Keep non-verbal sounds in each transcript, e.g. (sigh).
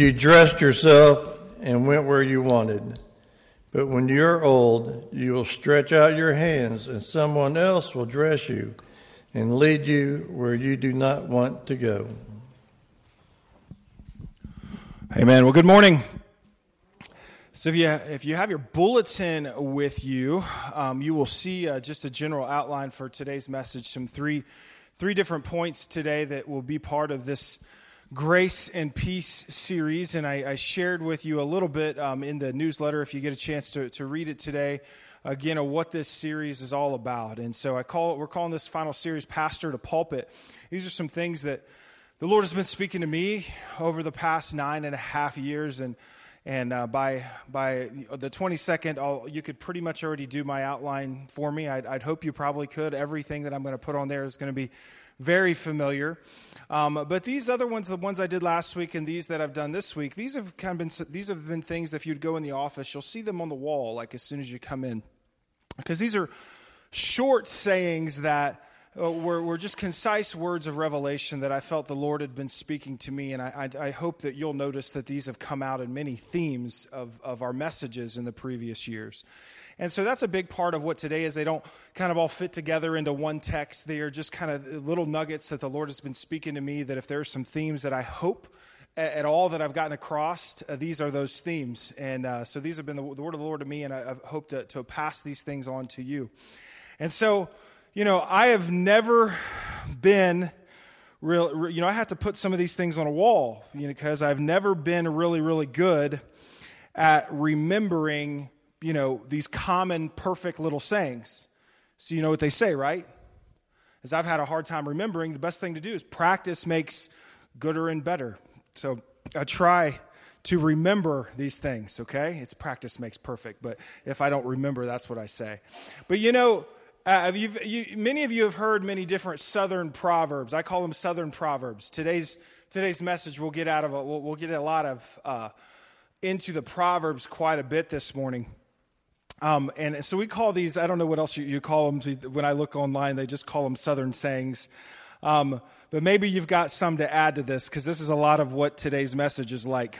you dressed yourself and went where you wanted. But when you're old, you will stretch out your hands, and someone else will dress you and lead you where you do not want to go. Amen. Well, good morning. So, if you, if you have your bulletin with you, um, you will see uh, just a general outline for today's message. Some three, three different points today that will be part of this Grace and Peace series. And I, I shared with you a little bit um, in the newsletter, if you get a chance to, to read it today, again, of what this series is all about. And so I call it, we're calling this final series Pastor to Pulpit. These are some things that the Lord has been speaking to me over the past nine and a half years, and and uh, by by the 22nd, I'll, you could pretty much already do my outline for me. I'd, I'd hope you probably could. Everything that I'm going to put on there is going to be very familiar. Um, but these other ones, the ones I did last week, and these that I've done this week, these have kind of been these have been things. If you'd go in the office, you'll see them on the wall, like as soon as you come in, because these are short sayings that uh, were, were just concise words of revelation that I felt the Lord had been speaking to me. And I, I, I, hope that you'll notice that these have come out in many themes of, of our messages in the previous years. And so that's a big part of what today is. They don't kind of all fit together into one text. They are just kind of little nuggets that the Lord has been speaking to me that if there are some themes that I hope at all that I've gotten across, uh, these are those themes. And uh, so these have been the, the, word of the Lord to me, and I, have hope to, to pass these things on to you. And so you know, I have never been real, you know, I had to put some of these things on a wall, you know, because I've never been really, really good at remembering, you know, these common, perfect little sayings. So, you know what they say, right? As I've had a hard time remembering, the best thing to do is practice makes gooder and better. So, I try to remember these things, okay? It's practice makes perfect, but if I don't remember, that's what I say. But you know, uh, you, many of you have heard many different Southern proverbs. I call them Southern proverbs. Today's today's message we'll get out of a, we'll, we'll get a lot of uh, into the proverbs quite a bit this morning. Um, and so we call these. I don't know what else you, you, call them. When I look online, they just call them Southern sayings. Um, but maybe you've got some to add to this because this is a lot of what today's message is like.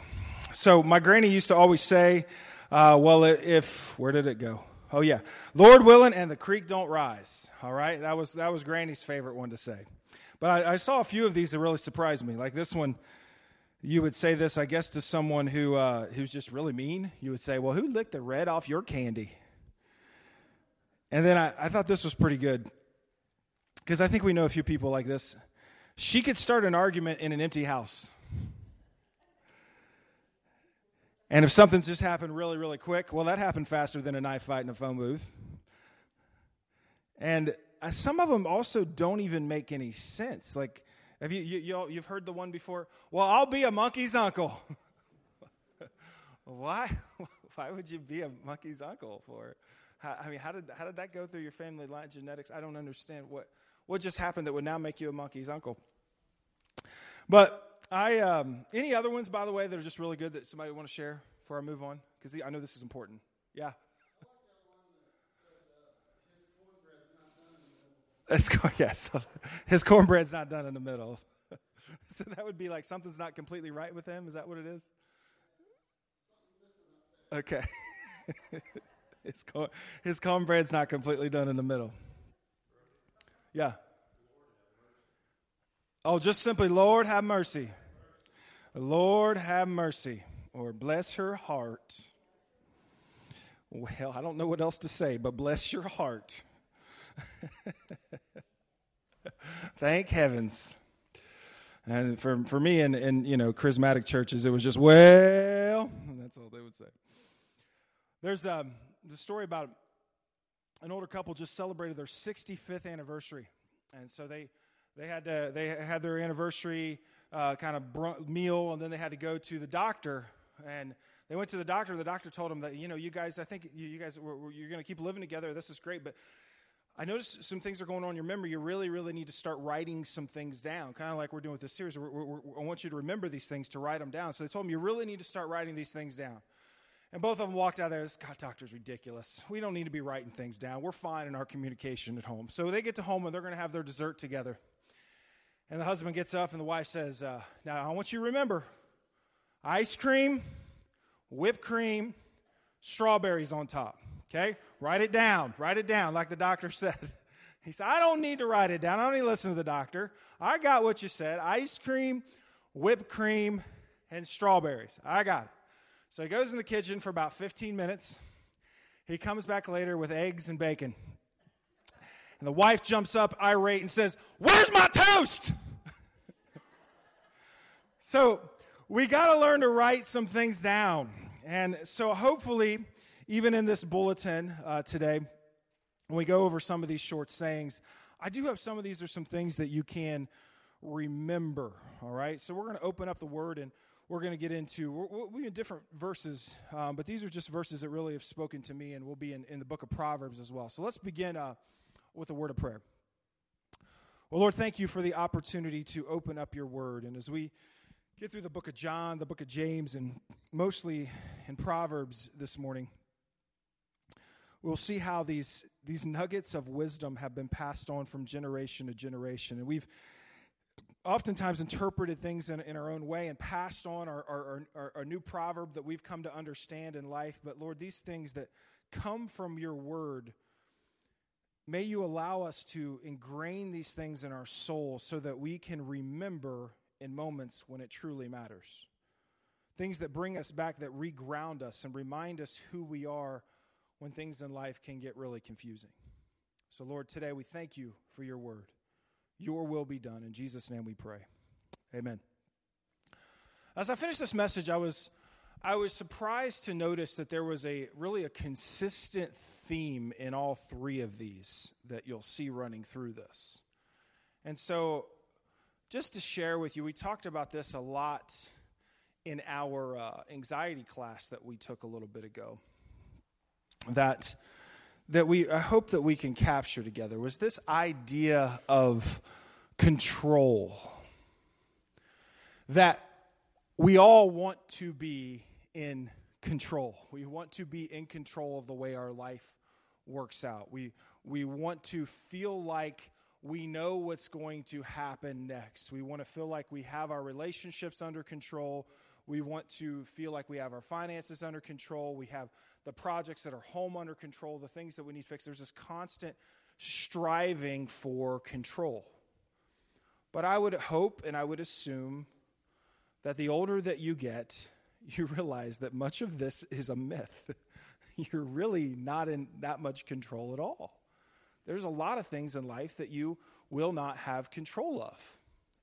So my granny used to always say, uh, "Well, if where did it go?" Oh yeah, Lord willing, and the creek don't rise. All right, that was that was Granny's favorite one to say. But I, I saw a few of these that really surprised me. Like this one, you would say this, I guess, to someone who uh, who's just really mean. You would say, "Well, who licked the red off your candy?" And then I, I thought this was pretty good because I think we know a few people like this. She could start an argument in an empty house. And if something's just happened really, really quick, well, that happened faster than a knife fight in a phone booth. And some of them also don't even make any sense. Like, have you, you, you have heard the one before? Well, I'll be a monkey's uncle. (laughs) Why? (laughs) Why would you be a monkey's uncle for? How, I mean, how did, how did that go through your family line genetics? I don't understand what, what just happened that would now make you a monkey's uncle. But I um, any other ones, by the way, that are just really good that somebody want to share before I move on? Because I know this is important. Yeah. Yes. His cornbread's not done in the middle. (laughs) (laughs) (laughs) so that would be like something's not completely right with him. Is that what it is? Okay. his, corn, his cornbread's not completely done in the middle. Yeah. Oh, just simply, Lord, have mercy. Lord, have mercy, or bless her heart. Well, I don't know what else to say, but bless your heart. (laughs) Thank heavens. And for, for me in, in, you know, charismatic churches, it was just, well, that's all they would say. There's um, the story about an older couple just celebrated their 65th anniversary. And so they, they, had, to, they had their anniversary uh, kind of br- meal, and then they had to go to the doctor. And they went to the doctor. The doctor told them that, you know, you guys, I think you, you guys, you're going to keep living together. This is great, but I noticed some things are going on in your memory. You really, really need to start writing some things down, kind of like we're doing with this series. We're, we're, I want you to remember these things to write them down. So they told him, you really need to start writing these things down. And both of them walked out there. This God doctor's ridiculous. We don't need to be writing things down. We're fine in our communication at home. So they get to home and they're going to have their dessert together. And the husband gets up, and the wife says, uh, Now, I want you to remember, ice cream, whipped cream, strawberries on top. Okay? Write it down. Write it down, like the doctor (laughs) said. He said, I don't need to write it down. I don't need to listen to the doctor. I got what you said ice cream, whipped cream, and strawberries. I got it. So he goes in the kitchen for about 15 minutes. He comes back later with eggs and bacon. And the wife jumps up irate and says, Where's my toast? (laughs) so we got to learn to write some things down. And so hopefully, even in this bulletin uh, today, when we go over some of these short sayings, I do have some of these are some things that you can remember. All right. So we're going to open up the word and we're going to get into we're, we're in different verses, um, but these are just verses that really have spoken to me, and we'll be in, in the book of Proverbs as well. So let's begin uh, with a word of prayer. Well, Lord, thank you for the opportunity to open up your word, and as we get through the book of John, the book of James, and mostly in Proverbs this morning, we'll see how these, these nuggets of wisdom have been passed on from generation to generation. And we've oftentimes interpreted things in, in our own way and passed on our, our, our, our, new proverb that we've come to understand in life. But Lord, these things that come from your word, may you allow us to ingrain these things in our soul so that we can remember in moments when it truly matters. Things that bring us back, that reground us and remind us who we are when things in life can get really confusing. So, Lord, today we thank you for your word. Your will be done. In Jesus' name we pray. Amen. As I finished this message, I was, I was surprised to notice that there was a really a consistent theme in all three of these that you'll see running through this. And so, just to share with you, we talked about this a lot in our uh, anxiety class that we took a little bit ago. That that we I hope that we can capture together was this idea of control. That we all want to be in control. We want to be in control of the way our life works out. We we want to feel like we know what's going to happen next. We want to feel like we have our relationships under control. We want to feel like we have our finances under control. We have the projects that are home under control, the things that we need fixed. There's this constant striving for control. But I would hope and I would assume that the older that you get, (laughs) you realize that much of this is a myth. (laughs) (laughs) You're really not in that much control at all. There's a lot of things in life that you will not have control of.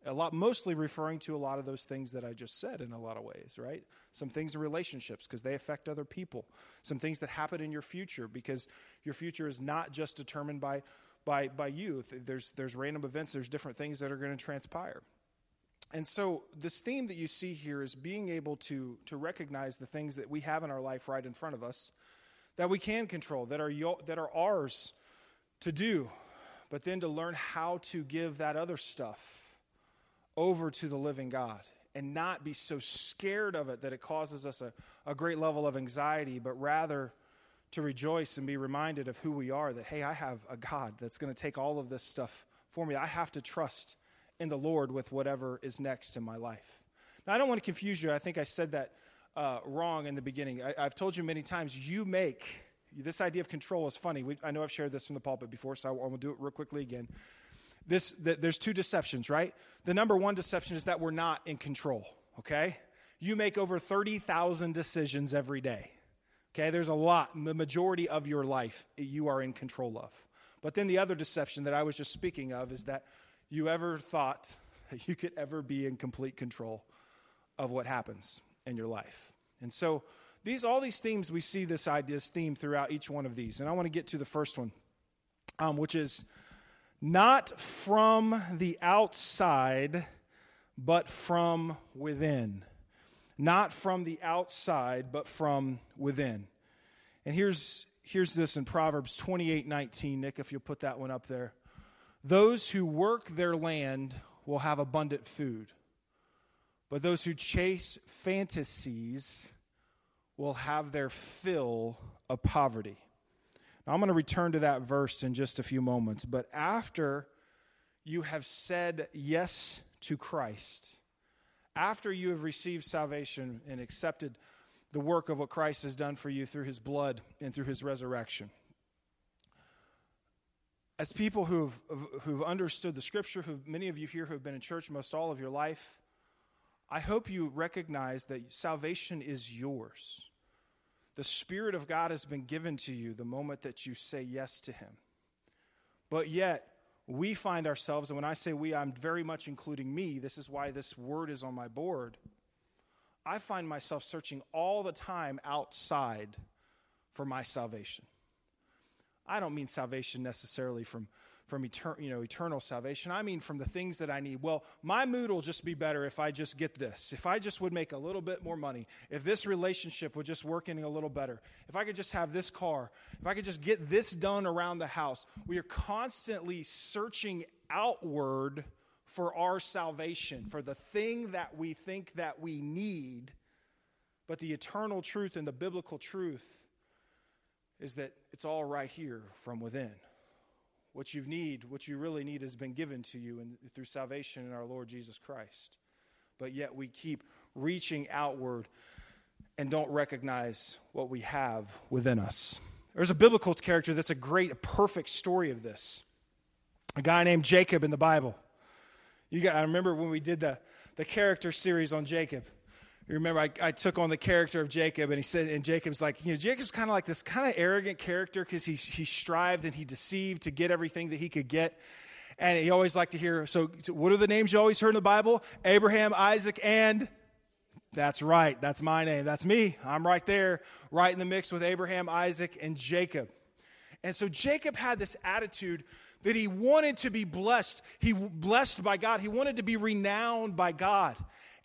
A lot, mostly referring to a lot of those things that I just said in a lot of ways, right? Some things in relationships because they affect other people. Some things that happen in your future because your future is not just determined by, by, by you. There's, there's random events, there's different things that are going to transpire. And so, this theme that you see here is being able to, to recognize the things that we have in our life right in front of us that we can control, that are, that are ours to do, but then to learn how to give that other stuff over to the living God and not be so scared of it that it causes us a, a great level of anxiety, but rather to rejoice and be reminded of who we are that, hey, I have a God that's going to take all of this stuff for me. I have to trust in the Lord with whatever is next in my life. Now, I don't want to confuse you. I think I said that uh, wrong in the beginning. I, have told you many times, you make this idea of control is funny. We, I know I've shared this from the pulpit before, so I'm going to do it real quickly again this, there's two deceptions, right? The number one deception is that we're not in control, okay? You make over 30,000 decisions every day, okay? There's a lot, the majority of your life you are in control of. But then the other deception that I was just speaking of is that you ever thought that you could ever be in complete control of what happens in your life. And so, these all these themes we see this idea this theme throughout each one of these and i want to get to the first one um, which is not from the outside, but from within. Not from the outside, but from within. And here's, here's this in Proverbs 28 19. Nick, if you'll put that one up there. Those who work their land will have abundant food, but those who chase fantasies will have their fill of poverty. Now, I'm going to return to that verse in just a few moments, but after you have said yes to Christ, after you have received salvation and accepted the work of what Christ has done for you through his blood and through his resurrection. As people who've, who've understood the scripture, who many of you here who have been in church most all of your life, I hope you recognize that salvation is yours. The Spirit of God has been given to you the moment that you say yes to Him. But yet, we find ourselves, and when I say we, I'm very much including me. This is why this word is on my board. I find myself searching all the time outside for my salvation. I don't mean salvation necessarily from from you know, eternal salvation. I mean from the things that I need. Well, my mood will just be better if I just get this. If I just would make a little bit more money. If this relationship would just work in a little better. If I could just have this car. If I could just get this done around the house. We are constantly searching outward for our salvation, for the thing that we think that we need. But the eternal truth and the biblical truth is that it's all right here from within. What you need, what you really need, has been given to you in, through salvation in our Lord Jesus Christ. But yet we keep reaching outward and don't recognize what we have within us. There's a biblical character that's a great, a perfect story of this. A guy named Jacob in the Bible. You got, I remember when we did the, the character series on Jacob. You remember I, I took on the character of Jacob, and he said, and Jacob's like, you know, Jacob's kind of like this kind of arrogant character because he, he strived and he deceived to get everything that he could get. And he always liked to hear, so, so what are the names you always heard in the Bible? Abraham, Isaac, and that's right. That's my name. That's me. I'm right there, right in the mix with Abraham, Isaac, and Jacob. And so Jacob had this attitude that he wanted to be blessed. He blessed by God. He wanted to be renowned by God.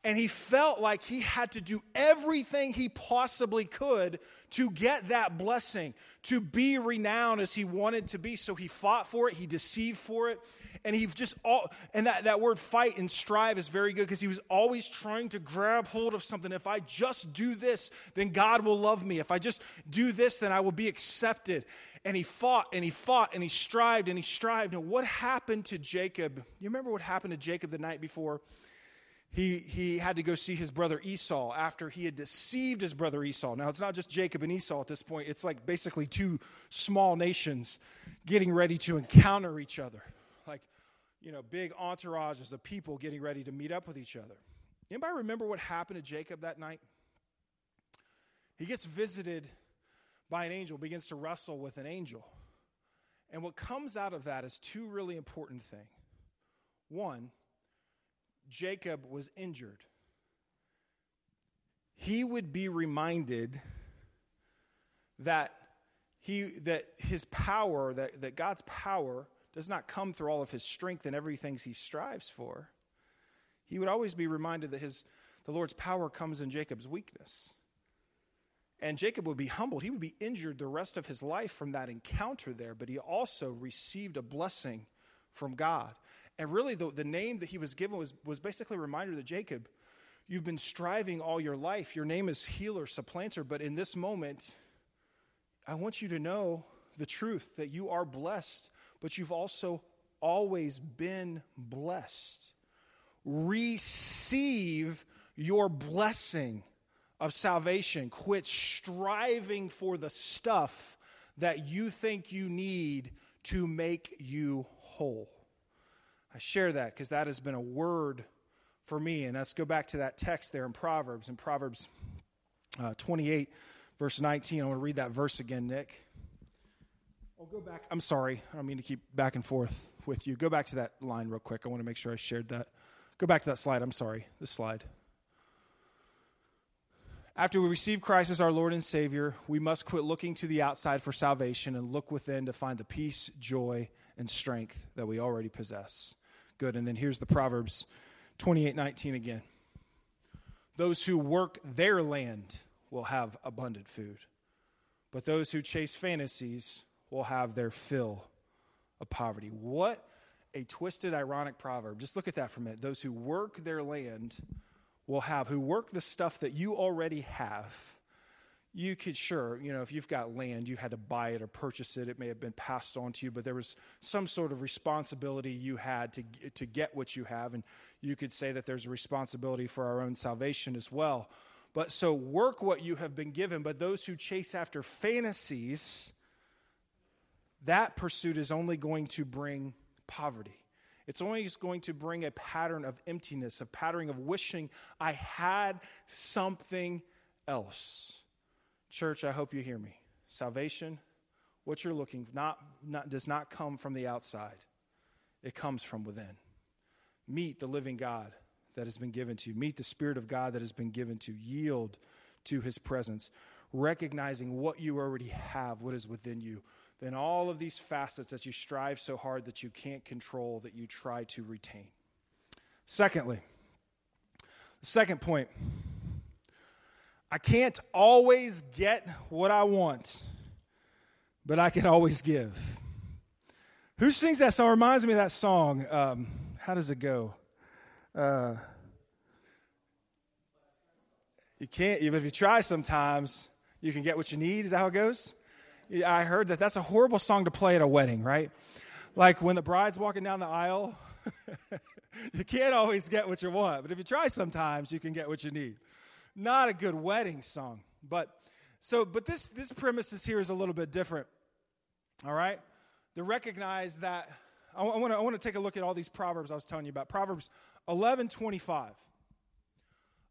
And he felt like he had to do everything he possibly could to get that blessing, to be renowned as he wanted to be. So he fought for it, he deceived for it. And he just all and that, that word fight and strive is very good because he was always trying to grab hold of something. If I just do this, then God will love me. If I just do this, then I will be accepted. And he fought and he fought and he strived and he strived. And what happened to Jacob? You remember what happened to Jacob the night before? He, he had to go see his brother Esau after he had deceived his brother Esau. Now, it's not just Jacob and Esau at this point, it's like basically two small nations getting ready to encounter each other. Like, you know, big entourages of people getting ready to meet up with each other. Anybody remember what happened to Jacob that night? He gets visited by an angel, begins to wrestle with an angel. And what comes out of that is two really important things. One, Jacob was injured, he would be reminded that he that his power, that, that God's power does not come through all of his strength and everything he strives for. He would always be reminded that his the Lord's power comes in Jacob's weakness. And Jacob would be humbled. He would be injured the rest of his life from that encounter there, but he also received a blessing from God. And really, the, the name that he was given was, was basically a reminder to Jacob you've been striving all your life. Your name is healer, supplanter, but in this moment, I want you to know the truth that you are blessed, but you've also always been blessed. Receive your blessing of salvation. Quit striving for the stuff that you think you need to make you whole. I share that because that has been a word for me. And let's go back to that text there in Proverbs, in Proverbs uh, 28, verse 19. I want to read that verse again, Nick. I'll go back. I'm sorry. I don't mean to keep back and forth with you. Go back to that line real quick. I want to make sure I shared that. Go back to that slide. I'm sorry. This slide. After we receive Christ as our Lord and Savior, we must quit looking to the outside for salvation and look within to find the peace, joy, and strength that we already possess. Good. And then here's the Proverbs 28 19 again. Those who work their land will have abundant food, but those who chase fantasies will have their fill of poverty. What a twisted, ironic proverb. Just look at that for a minute. Those who work their land will have, who work the stuff that you already have, you could sure you know if you've got land you had to buy it or purchase it it may have been passed on to you but there was some sort of responsibility you had to to get what you have and you could say that there's a responsibility for our own salvation as well. But so work what you have been given, but those who chase after fantasies, that pursuit is only going to bring poverty. It's only going to bring a pattern of emptiness, a pattern of wishing I had something else. Church, I hope you hear me. Salvation, what you're looking not, not does not come from the outside. It comes from within. Meet the living God that has been given to you. Meet the Spirit of God that has been given to you. Yield to his presence, recognizing what you already have, what is within you. Then all of these facets that you strive so hard that you can't control, that you try to retain. Secondly, the second point I can't always get what I want, but I can always give. Who sings that song? Reminds me of that song. Um, how does it go? Uh, you can't, if you try sometimes, you can get what you need. Is that how it goes? I heard that that's a horrible song to play at a wedding, right? Like when the bride's walking down the aisle, (laughs) you can't always get what you want, but if you try sometimes, you can get what you need. Not a good wedding song. But so, but this this premises here is a little bit different. All right? To recognize that I want to I want to take a look at all these proverbs I was telling you about. Proverbs 11:25.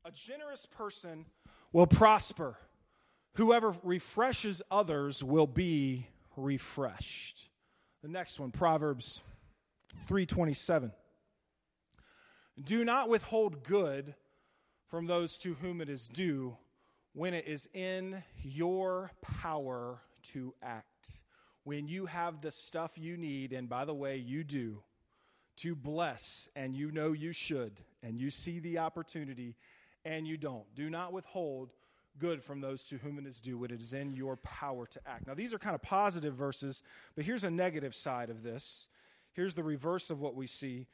A generous person will prosper. Whoever refreshes others will be refreshed. The next one, Proverbs 3:27. Do not withhold good from those to whom it is due when it is in your power to act when you have the stuff you need, and by the way, you do, to bless, and you know you should, and you see the opportunity, and you don't. Do not withhold good from those to whom it is due when it is in your power to act. Now, these are kind of positive verses, but here's a negative side of this. Here's the reverse of what we see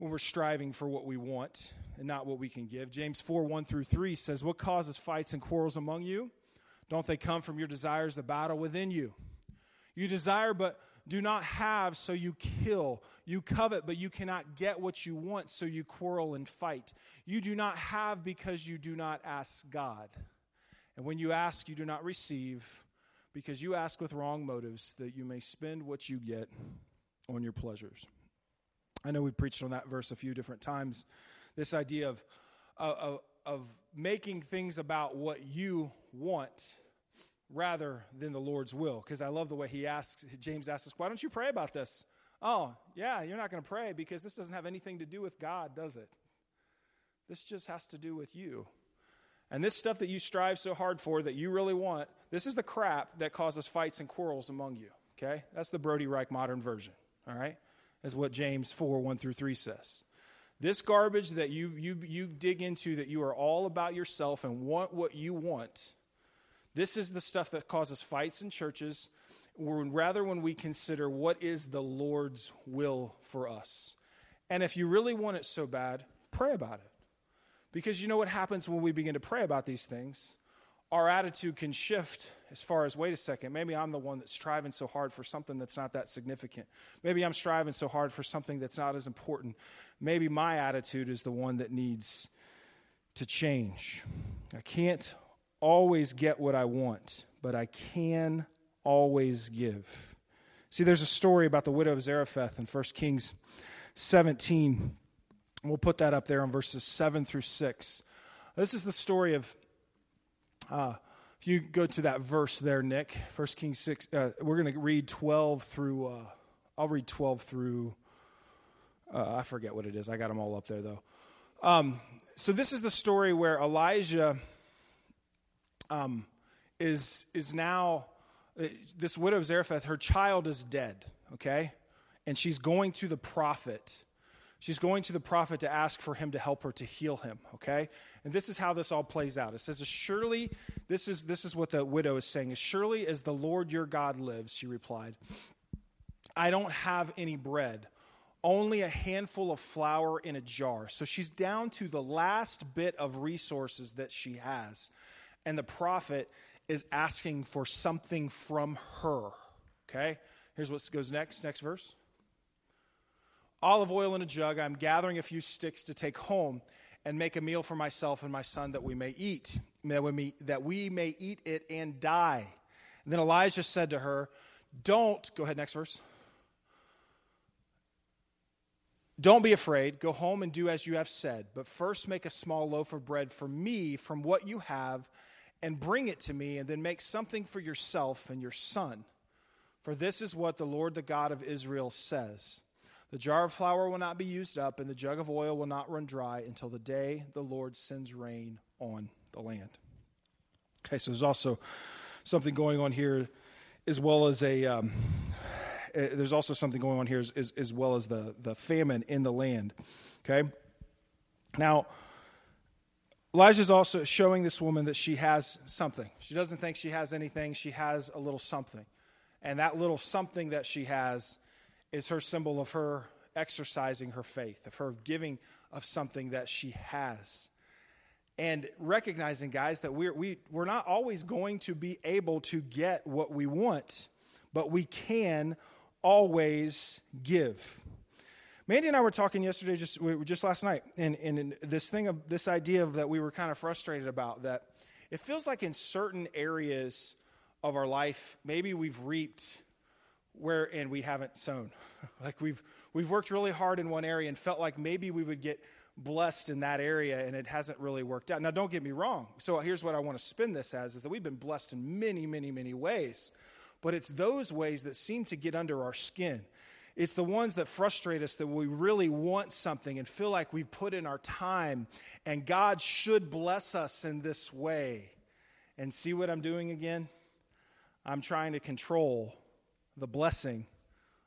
when we're striving for what we want and not what we can give. James 4 1 through 3 says, What causes fights and quarrels among you? Don't they come from your desires, the battle within you? You desire but do not have, so you kill. You covet, but you cannot get what you want, so you quarrel and fight. You do not have because you do not ask God. And when you ask, you do not receive because you ask with wrong motives that you may spend what you get on your pleasures. I know we preached on that verse a few different times. This idea of, of, of making things about what you want rather than the Lord's will. Because I love the way he asks, James asks us, why don't you pray about this? Oh, yeah, you're not going to pray because this doesn't have anything to do with God, does it? This just has to do with you. And this stuff that you strive so hard for that you really want, this is the crap that causes fights and quarrels among you. Okay? That's the Brody Reich modern version. All right? Is what James 4 1 through 3 says. This garbage that you, you, you dig into, that you are all about yourself and want what you want, this is the stuff that causes fights in churches, rather when we consider what is the Lord's will for us. And if you really want it so bad, pray about it. Because you know what happens when we begin to pray about these things? Our attitude can shift as far as, wait a second, maybe I'm the one that's striving so hard for something that's not that significant. Maybe I'm striving so hard for something that's not as important. Maybe my attitude is the one that needs to change. I can't always get what I want, but I can always give. See, there's a story about the widow of Zarephath in 1 Kings 17. We'll put that up there on verses 7 through 6. This is the story of, uh, if you go to that verse there, Nick, 1 Kings 6, uh, we're going to read 12 through, uh, I'll read 12 through, uh, I forget what it is. I got them all up there, though. Um, so this is the story where Elijah um, is, is now, uh, this widow of Zarephath, her child is dead, okay? And she's going to the prophet. She's going to the prophet to ask for him to help her to heal him, okay? And this is how this all plays out. It says, Surely, this is, this is what the widow is saying, as surely as the Lord your God lives, she replied, I don't have any bread, only a handful of flour in a jar. So she's down to the last bit of resources that she has and the prophet is asking for something from her. Okay? Here's what goes next. Next verse. Olive oil in a jug. I'm gathering a few sticks to take home and make a meal for myself and my son that we may eat, that we may, that we may eat it and die. And then Elijah said to her, Don't, go ahead, next verse. Don't be afraid. Go home and do as you have said. But first make a small loaf of bread for me from what you have and bring it to me, and then make something for yourself and your son. For this is what the Lord, the God of Israel, says The jar of flour will not be used up, and the jug of oil will not run dry until the day the Lord sends rain on the land. Okay, so there's also something going on here as well as a. Um, uh, there's also something going on here as, as, as well as the, the famine in the land. Okay? Now, Elijah's also showing this woman that she has something. She doesn't think she has anything, she has a little something. And that little something that she has is her symbol of her exercising her faith, of her giving of something that she has. And recognizing, guys, that we're, we, we're not always going to be able to get what we want, but we can always give. Mandy and I were talking yesterday, just just last night, and, and this thing of this idea of that we were kind of frustrated about that it feels like in certain areas of our life, maybe we've reaped where and we haven't sown. (laughs) like we've we've worked really hard in one area and felt like maybe we would get blessed in that area and it hasn't really worked out. Now don't get me wrong. So here's what I want to spin this as is that we've been blessed in many, many, many ways. But it's those ways that seem to get under our skin. It's the ones that frustrate us that we really want something and feel like we've put in our time, and God should bless us in this way. And see what I'm doing again? I'm trying to control the blessing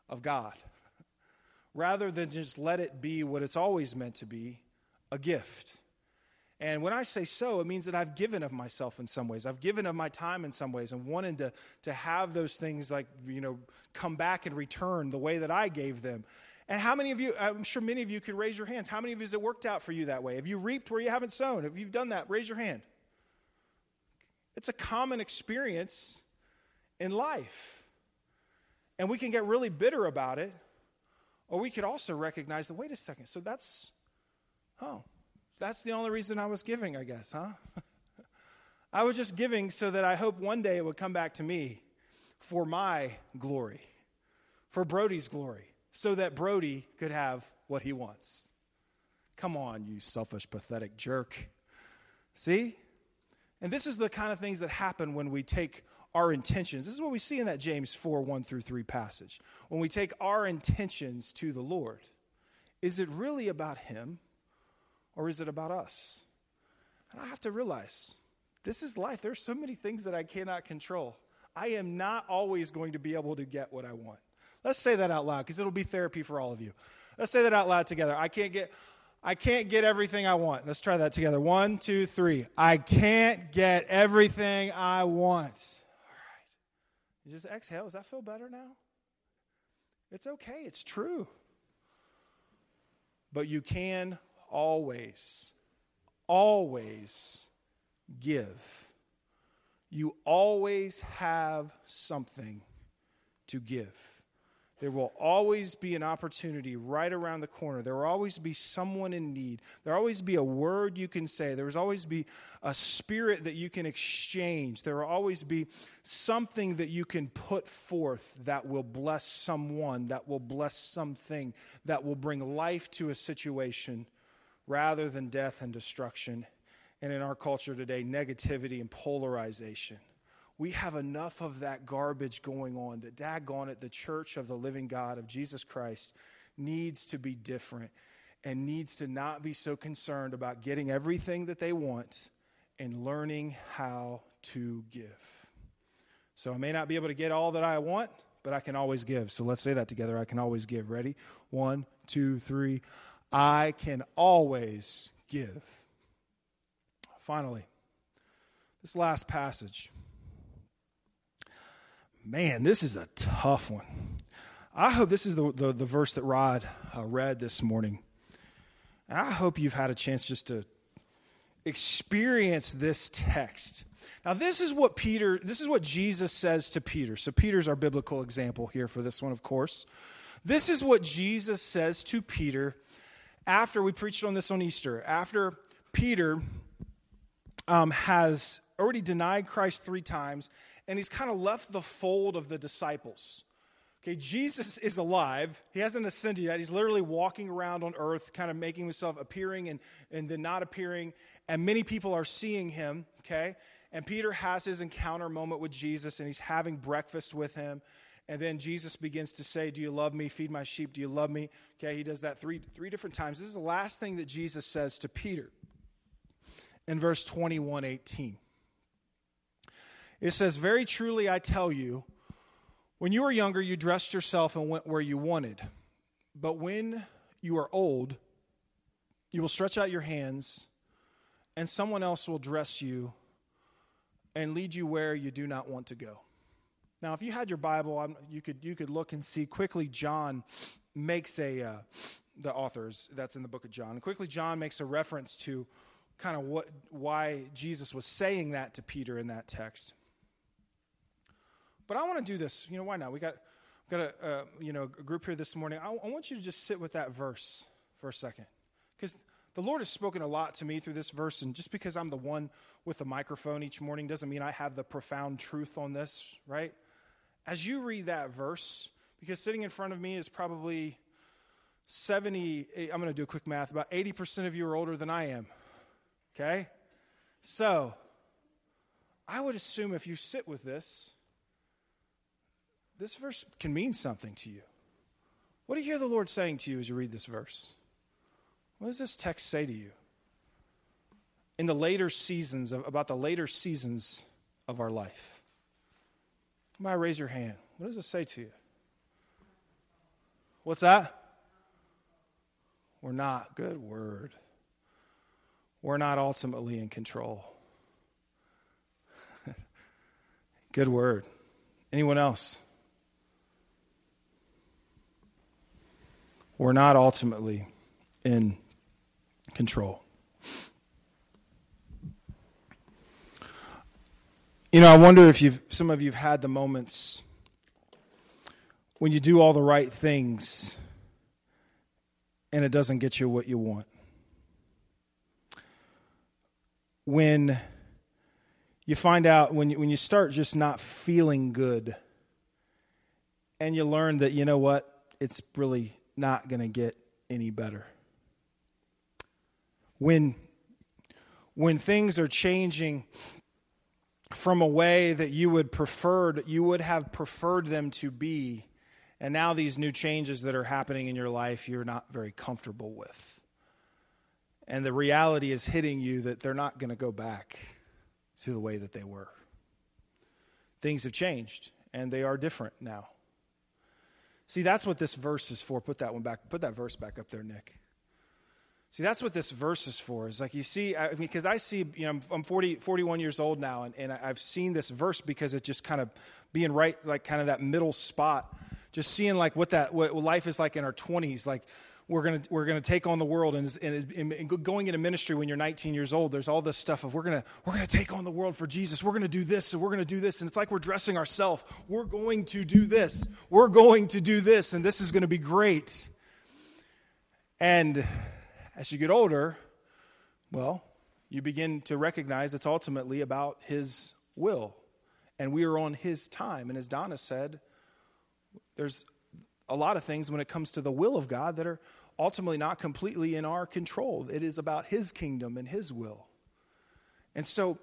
of God rather than just let it be what it's always meant to be a gift. And when I say so, it means that I've given of myself in some ways. I've given of my time in some ways and wanted to, to have those things like, you know, come back and return the way that I gave them. And how many of you, I'm sure many of you could raise your hands. How many of you has it worked out for you that way? Have you reaped where you haven't sown? If you've done that, raise your hand. It's a common experience in life. And we can get really bitter about it, or we could also recognize that, wait a second, so that's, oh, that's the only reason I was giving, I guess, huh? (laughs) I was just giving so that I hope one day it would come back to me for my glory, for Brody's glory, so that Brody could have what he wants. Come on, you selfish, pathetic jerk. See? And this is the kind of things that happen when we take our intentions. This is what we see in that James 4 1 through 3 passage. When we take our intentions to the Lord, is it really about Him? or is it about us? And I have to realize this is life. There's so many things that I cannot control. I am not always going to be able to get what I want. Let's say that out loud because it'll be therapy for all of you. Let's say that out loud together. I can't get I can't get everything I want. Let's try that together. One, two, three. I can't get everything I want. You just exhale. Does that feel better now? It's okay. It's true. But you can always, always give. You always have something to give. There will always be an opportunity right around the corner. There will always be someone in need. There will always be a word you can say. There will always be a spirit that you can exchange. There will always be something that you can put forth that will bless someone, that will bless something, that will bring life to a situation rather than death and destruction. And in our culture today, negativity and polarization. We have enough of that garbage going on that, daggone it, the church of the living God, of Jesus Christ, needs to be different and needs to not be so concerned about getting everything that they want and learning how to give. So I may not be able to get all that I want, but I can always give. So let's say that together. I can always give. Ready? One, two, three. I can always give. Finally, this last passage. Man, this is a tough one. I hope this is the, the, the verse that Rod uh, read this morning. I hope you've had a chance just to experience this text. Now, this is what Peter, this is what Jesus says to Peter. So, Peter's our biblical example here for this one, of course. This is what Jesus says to Peter after we preached on this on Easter. After Peter um, has already denied Christ three times, and he's kind of left the fold of the disciples. Okay, Jesus (laughs) is alive. He hasn't ascended yet. He's literally walking around on earth, kind of making himself appearing and, and then not appearing. And many people are seeing him, okay? And Peter has his encounter moment with Jesus, and he's having breakfast with him. And then Jesus begins to say, Do you love me? Feed my sheep. Do you love me? Okay, he does that three, three different times. This is the last thing that Jesus says to Peter in verse 21 18. It says, Very truly I tell you, when you were younger, you dressed yourself and went where you wanted. But when you are old, you will stretch out your hands, and someone else will dress you and lead you where you do not want to go. Now, if you had your Bible, you could, you could look and see quickly John makes a, uh, the authors that's in the book of John. Quickly, John makes a reference to kind of what, why Jesus was saying that to Peter in that text. But I want to do this. You know, why not? We got, got a, uh, you know, a group here this morning. I, I want you to just sit with that verse for a second. Because the Lord has spoken a lot to me through this verse, and just because I'm the one with the microphone each morning doesn't mean I have the profound truth on this, right? As you read that verse, because sitting in front of me is probably 70, I'm going to do a quick math, about 80% of you are older than I am. Okay? So, I would assume if you sit with this, this verse can mean something to you. What do you hear the Lord saying to you as you read this verse? What does this text say to you? In the later seasons, of, about the later seasons of our life. Somebody raise your hand. What does it say to you? What's that? We're not. Good word. We're not ultimately in control. (laughs) Good word. Anyone else? We're not ultimately in control. You know, I wonder if you've, some of you have had the moments when you do all the right things and it doesn't get you what you want. When you find out, when you, when you start just not feeling good, and you learn that, you know what, it's really not going to get any better. When, when things are changing from a way that you would preferred you would have preferred them to be and now these new changes that are happening in your life you're not very comfortable with. And the reality is hitting you that they're not going to go back to the way that they were. Things have changed and they are different now See, that's what this verse is for. Put that one back. Put that verse back up there, Nick. See, that's what this verse is for. Is like you see, I mean, because I see, you know, I'm 40, 41 years old now, and, and I've seen this verse because it's just kind of being right, like kind of that middle spot, just seeing like what that what life is like in our 20s, like we're going to we're going to take on the world and, and, and, going into ministry when you're 19 years old there's all this stuff of we're going to we're going to take on the world for jesus. We're going to do this and we're going to do this. And it's like we're dressing ourselves. We're going to do this. We're going to do this and this is going to be great. And as you get older well you begin to recognize it's ultimately about his will. And we are on his time. And as donna said there's a lot of things when it comes to the will of God that are ultimately not completely in our control. It is about His kingdom and His will. And so,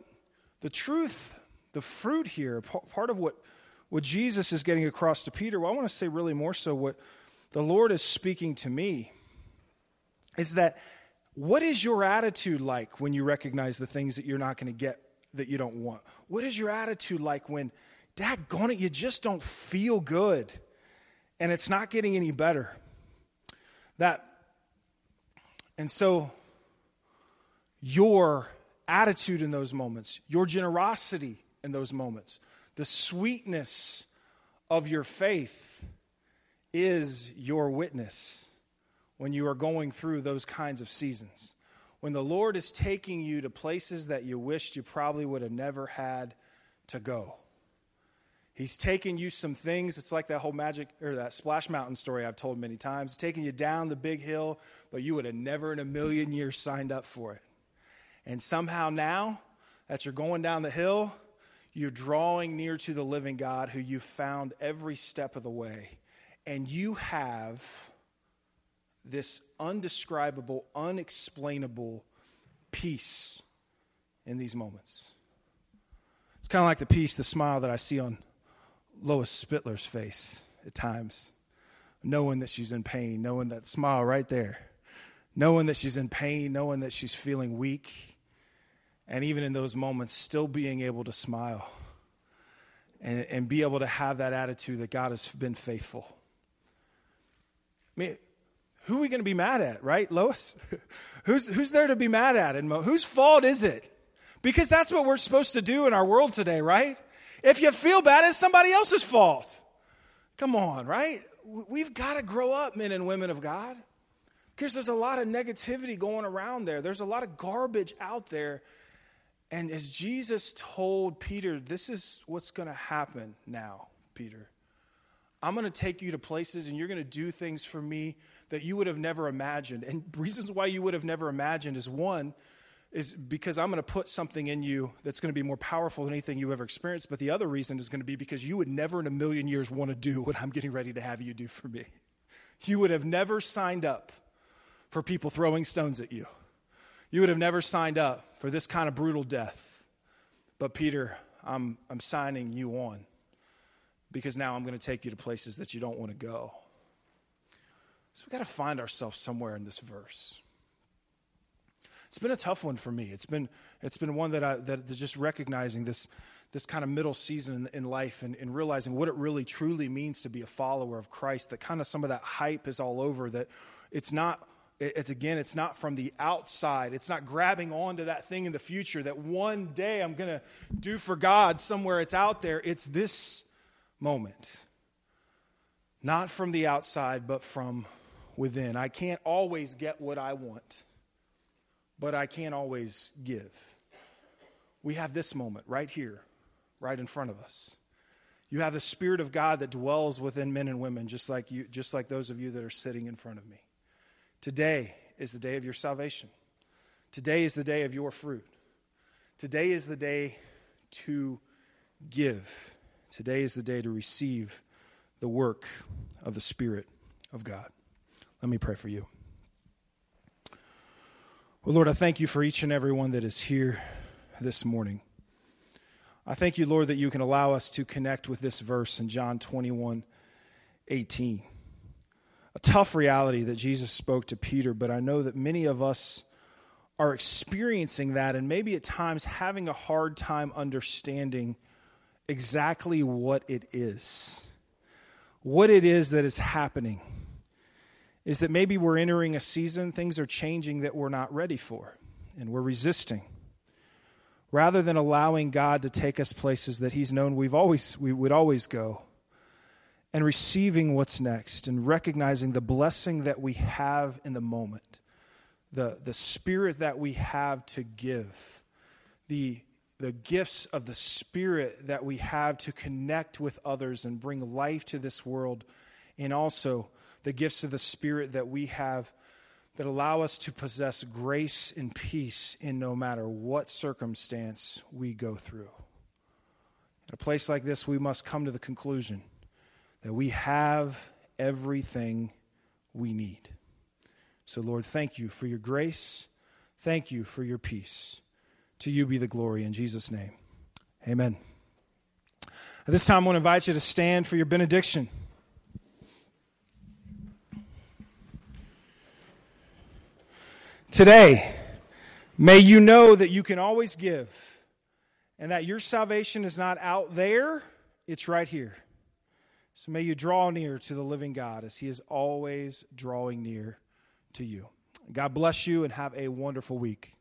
the truth, the fruit here, part of what, what Jesus is getting across to Peter, well, I want to say really more so what the Lord is speaking to me, is that what is your attitude like when you recognize the things that you're not going to get that you don't want? What is your attitude like when, dad, gone it, you just don't feel good? And it's not getting any better. That, and so your attitude in those moments, your generosity in those moments, the sweetness of your faith is your witness when you are going through those kinds of seasons. When the Lord is taking you to places that you wished you probably would have never had to go. He's taken you some things. It's like that whole magic or that Splash Mountain story I've told many times. He's taken you down the big hill, but you would have never in a million years signed up for it. And somehow now that you're going down the hill, you're drawing near to the living God who you found every step of the way. And you have this undescribable, unexplainable peace in these moments. It's kind of like the peace, the smile that I see on Lois Spittler's face at times, knowing that she's in pain, knowing that smile right there, knowing that she's in pain, knowing that she's feeling weak, and even in those moments, still being able to smile and, and be able to have that attitude that God has been faithful. I mean, who are we going to be mad at, right, Lois? (laughs) who's, who's there to be mad at? And whose fault is it? Because that's what we're supposed to do in our world today, right? If you feel bad, it's somebody else's fault. Come on, right? We've got to grow up, men and women of God. Because there's a lot of negativity going around there. There's a lot of garbage out there. And as Jesus told Peter, this is what's going to happen now, Peter. I'm going to take you to places and you're going to do things for me that you would have never imagined. And reasons why you would have never imagined is one, is because I'm going to put something in you that's going to be more powerful than anything you ever experienced. But the other reason is going to be because you would never in a million years want to do what I'm getting ready to have you do for me. You would have never signed up for people throwing stones at you. You would have never signed up for this kind of brutal death. But Peter, I'm, I'm signing you on because now I'm going to take you to places that you don't want to go. So we've got to find ourselves somewhere in this verse. It's been a tough one for me. It's been, it's been one that I, that just recognizing this, this kind of middle season in, in life and, and realizing what it really truly means to be a follower of Christ, that kind of some of that hype is all over, that it's not it's again it's not from the outside. It's not grabbing onto that thing in the future that one day i'm going to do for god somewhere it's out there. It's this moment. Not from the outside but from within. I can't always get what i want but I can't always give. We have this moment right here, right in front of us. You have the Spirit of God that dwells within men and women, just like you, just like those of you that are sitting in front of me. Today is the day of your salvation. Today is the day of your fruit. Today is the day to give. Today is the day to receive the work of the Spirit of God. Let me pray for you. Well, Lord, I thank you for each and every one that is here this morning. I thank you, Lord, that you can allow us to connect with this verse in John 21 18. A tough reality that Jesus spoke to Peter, but I know that many of us are experiencing that and maybe at times having a hard time understanding exactly what it is. What it is that is happening is that maybe we're entering a season, things are changing that we're not ready for, and we're resisting. Rather than allowing God to take us places that He's known we've always, we would always go, and receiving what's next, and recognizing the blessing that we have in the moment, the, the spirit that we have to give, the, the gifts of the Spirit that we have to connect with others and bring life to this world, and also the gifts of the Spirit that we have that allow us to possess grace and peace in no matter what circumstance we go through. In a place like this, we must come to the conclusion that we have everything we need. So, Lord, thank you for your grace. Thank you for your peace. To you be the glory in Jesus' name. Amen. At this time, I want to invite you to stand for your benediction. Today, may you know that you can always give and that your salvation is not out there, it's right here. So may you draw near to the living God as he is always drawing near to you. God bless you and have a wonderful week.